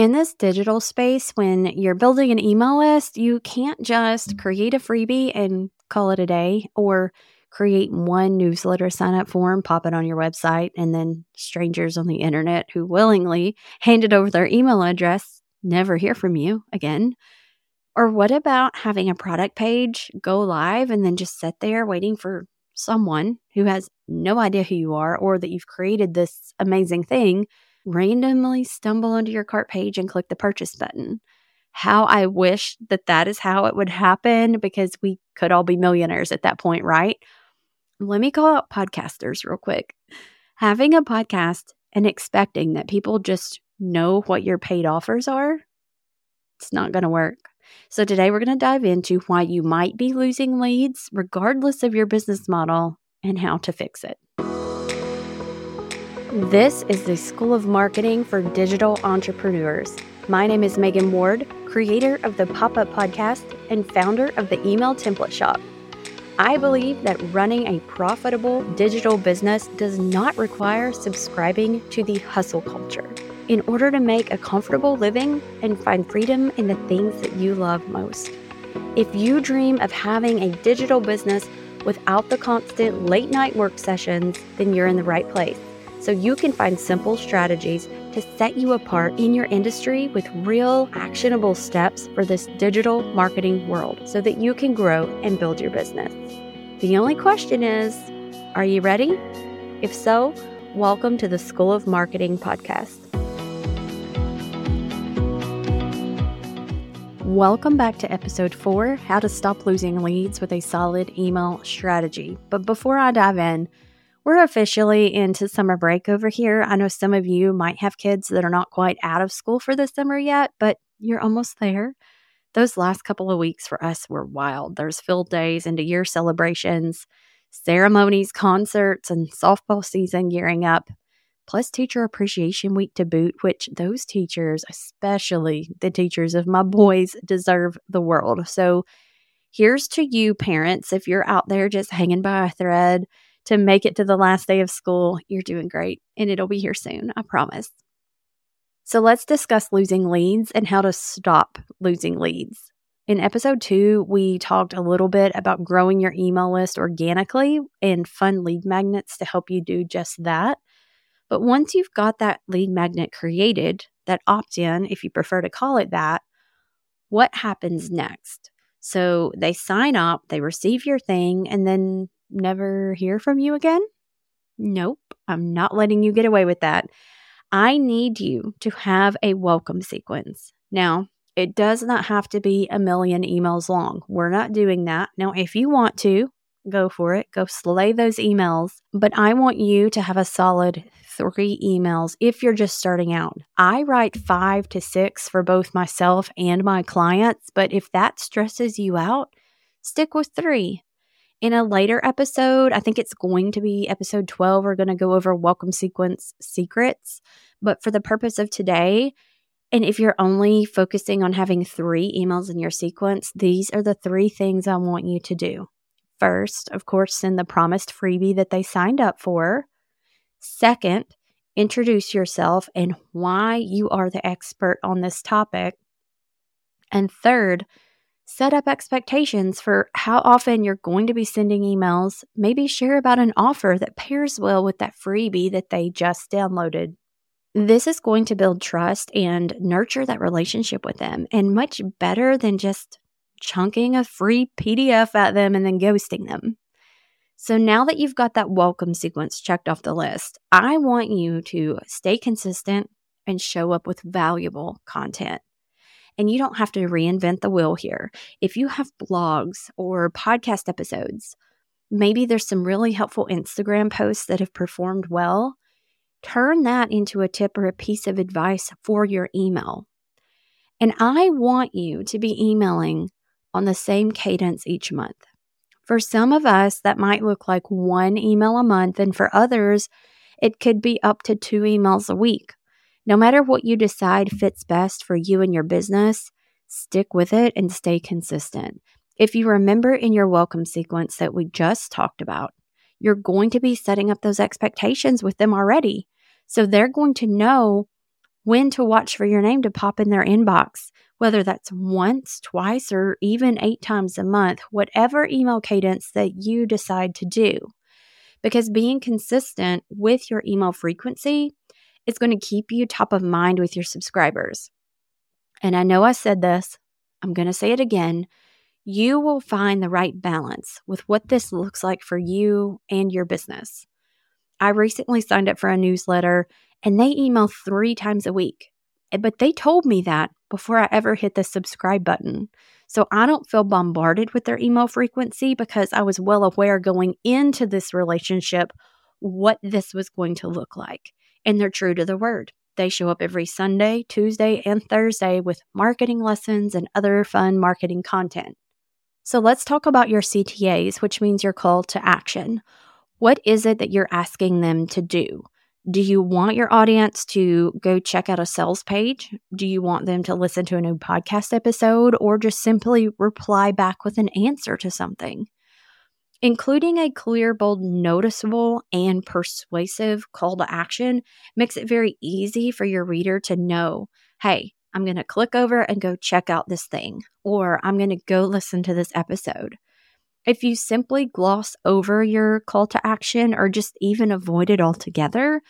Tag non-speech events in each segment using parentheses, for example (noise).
In this digital space, when you're building an email list, you can't just mm-hmm. create a freebie and call it a day or create one newsletter sign up form, pop it on your website, and then strangers on the internet who willingly handed over their email address never hear from you again. Or what about having a product page go live and then just sit there waiting for someone who has no idea who you are or that you've created this amazing thing randomly stumble onto your cart page and click the purchase button? How I wish that that is how it would happen because we could all be millionaires at that point, right? Let me call out podcasters real quick. Having a podcast and expecting that people just know what your paid offers are, it's not going to work. So, today we're going to dive into why you might be losing leads, regardless of your business model, and how to fix it. This is the School of Marketing for Digital Entrepreneurs. My name is Magan Ward, creator of the Pop Up Podcast and founder of the Email Template Shop. I believe that running a profitable digital business does not require subscribing to the hustle culture in order to make a comfortable living and find freedom in the things that you love most. If you dream of having a digital business without the constant late night work sessions, then you're in the right place. So you can find simple strategies to set you apart in your industry with real actionable steps for this digital marketing world so that you can grow and build your business. The only question is are you ready? If so, welcome to the School of Marketing podcast. Welcome back to episode four How to Stop Losing Leads with a Solid Email Strategy. But before I dive in, we're officially into summer break over here. I know some of you might have kids that are not quite out of school for the summer yet, but you're almost there. Those last couple of weeks for us were wild. There's field days, of year celebrations, ceremonies, concerts, and softball season gearing up plus Teacher Appreciation Week to boot, which those teachers, especially the teachers of my boys, deserve the world. So here's to you, parents. If you're out there just hanging by a thread to make it to the last day of school, you're doing great, and it'll be here soon, I promise. So let's discuss losing leads and how to stop losing leads. In episode two, we talked a little bit about growing your email list organically and fun lead magnets to help you do just that. But once you've got that lead magnet created, that opt in, if you prefer to call it that, what happens next? So they sign up, they receive your thing, and then never hear from you again? Nope, I'm not letting you get away with that. I need you to have a welcome sequence. Now, it does not have to be a million emails long. We're not doing that. Now, if you want to, go for it. Go slay those emails. But I want you to have a solid three emails if you're just starting out. I write five to six for both myself and my clients, but if that stresses you out, stick with three. In a later episode, I think it's going to be episode 12, we're going to go over welcome sequence secrets. But for the purpose of today, and if you're only focusing on having three emails in your sequence, these are the three things I want you to do. First, of course, send the promised freebie that they signed up for. Second, introduce yourself and why you are the expert on this topic. And third, set up expectations for how often you're going to be sending emails. Maybe share about an offer that pairs well with that freebie that they just downloaded. This is going to build trust and nurture that relationship with them, and much better than just chunking a free PDF at them and then ghosting them. So now that you've got that welcome sequence checked off the list, I want you to stay consistent and show up with valuable content. And you don't have to reinvent the wheel here. If you have blogs or podcast episodes, maybe there's some really helpful Instagram posts that have performed well, turn that into a tip or a piece of advice for your email. And I want you to be emailing on the same cadence each month. For some of us, that might look like one email a month, and for others, it could be up to two emails a week. No matter what you decide fits best for you and your business, stick with it and stay consistent. If you remember in your welcome sequence that we just talked about, you're going to be setting up those expectations with them already. So they're going to know when to watch for your name to pop in their inbox, whether that's once, twice, or even eight times a month, whatever email cadence that you decide to do. Because being consistent with your email frequency is going to keep you top of mind with your subscribers. And I know I said this, I'm going to say it again. You will find the right balance with what this looks like for you and your business. I recently signed up for a newsletter and they email three times a week. Eh, but they told me that before I ever hit the subscribe button. So I don't feel bombarded with their email frequency because I was well aware going into this relationship what this was going to look like. And they're true to the word. They show up every Sunday, Tuesday, and Thursday with marketing lessons and other fun marketing content. So let's talk about your CTAs, which means your call to action. What is it that you're asking them to do? Do you want your audience to go check out a sales page? Do you want them to listen to a new podcast episode or just simply reply back with an answer to something? Including a clear, bold, noticeable, and persuasive call to action makes it very easy for your reader to know hey, I'm going to click over and go check out this thing, or I'm going to go listen to this episode. If you simply gloss over your call to action or just even avoid it altogether,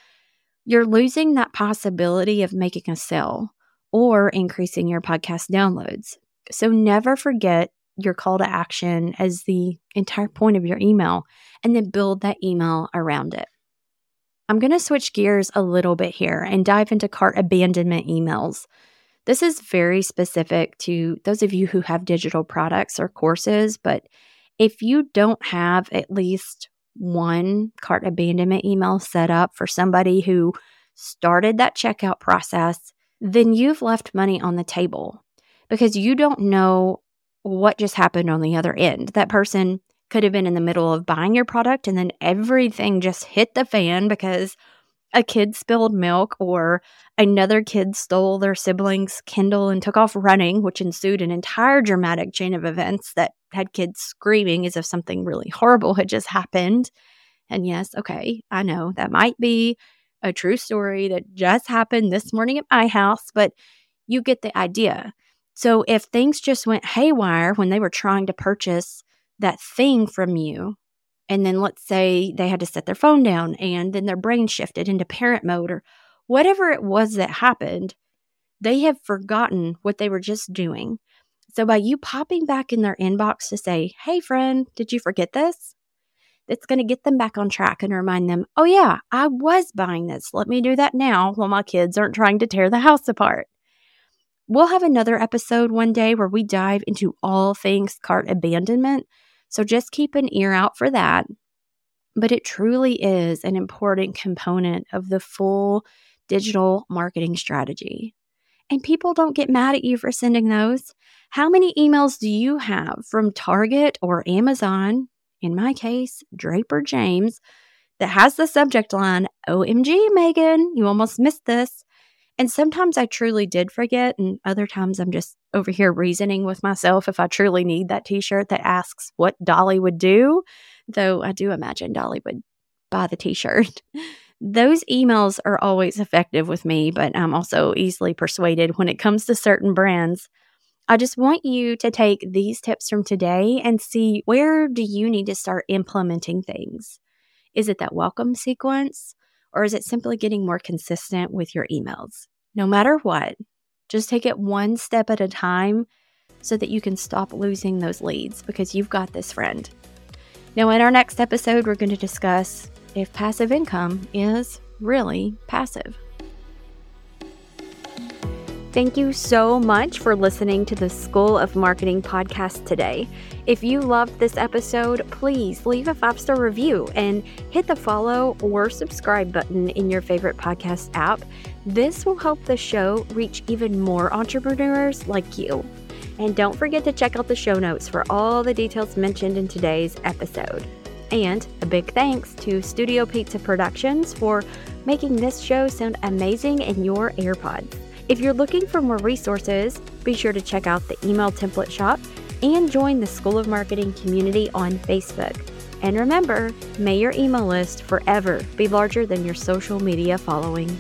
you're losing that possibility of making a sale or increasing your podcast downloads. So never forget your call to action as the entire point of your email and then build that email around it. I'm going to switch gears a little bit here and dive into cart abandonment emails. This is very specific to those of you who have digital products or courses, but if you don't have at least one cart abandonment email set up for somebody who started that checkout process, then you've left money on the table because you don't know what just happened on the other end. That person could have been in the middle of buying your product and then everything just hit the fan because a kid spilled milk or another kid stole their sibling's Kindle and took off running, which ensued an entire dramatic chain of events that had kids screaming as if something really horrible had just happened. And yes, okay, I know that might be a true story that just happened this morning at my house, but you get the idea. So if things just went haywire when they were trying to purchase that thing from you, and then let's say they had to set their phone down and then their brain shifted into parent mode or whatever it was that happened, they have forgotten what they were just doing. So by you popping back in their inbox to say, hey, friend, did you forget this? It's going to get them back on track and remind them, oh, yeah, I was buying this. Let me do that now while my kids aren't trying to tear the house apart. We'll have another episode one day where we dive into all things cart abandonment so just keep an ear out for that. But it truly is an important component of the full digital marketing strategy. And people don't get mad at you for sending those. How many emails do you have from Target or Amazon, in my case, Draper James, that has the subject line, OMG, Magan, you almost missed this? And sometimes I truly did forget, and other times I'm just over here reasoning with myself if I truly need that t shirt that asks what Dolly would do. Though I do imagine Dolly would buy the t shirt. (laughs) Those emails are always effective with me, but I'm also easily persuaded when it comes to certain brands. I just want you to take these tips from today and see where do you need to start implementing things? Is it that welcome sequence? Or is it simply getting more consistent with your emails? No matter what, just take it one step at a time so that you can stop losing those leads because you've got this friend. Now, in our next episode, we're going to discuss if passive income is really passive. Thank you so much for listening to the School of Marketing podcast today. If you loved this episode, please leave a five star review and hit the follow or subscribe button in your favorite podcast app. This will help the show reach even more entrepreneurs like you. And don't forget to check out the show notes for all the details mentioned in today's episode. And a big thanks to Studio Pizza Productions for making this show sound amazing in your AirPods. If you're looking for more resources, be sure to check out the email template shop and join the School of Marketing community on Facebook. And remember, may your email list forever be larger than your social media following.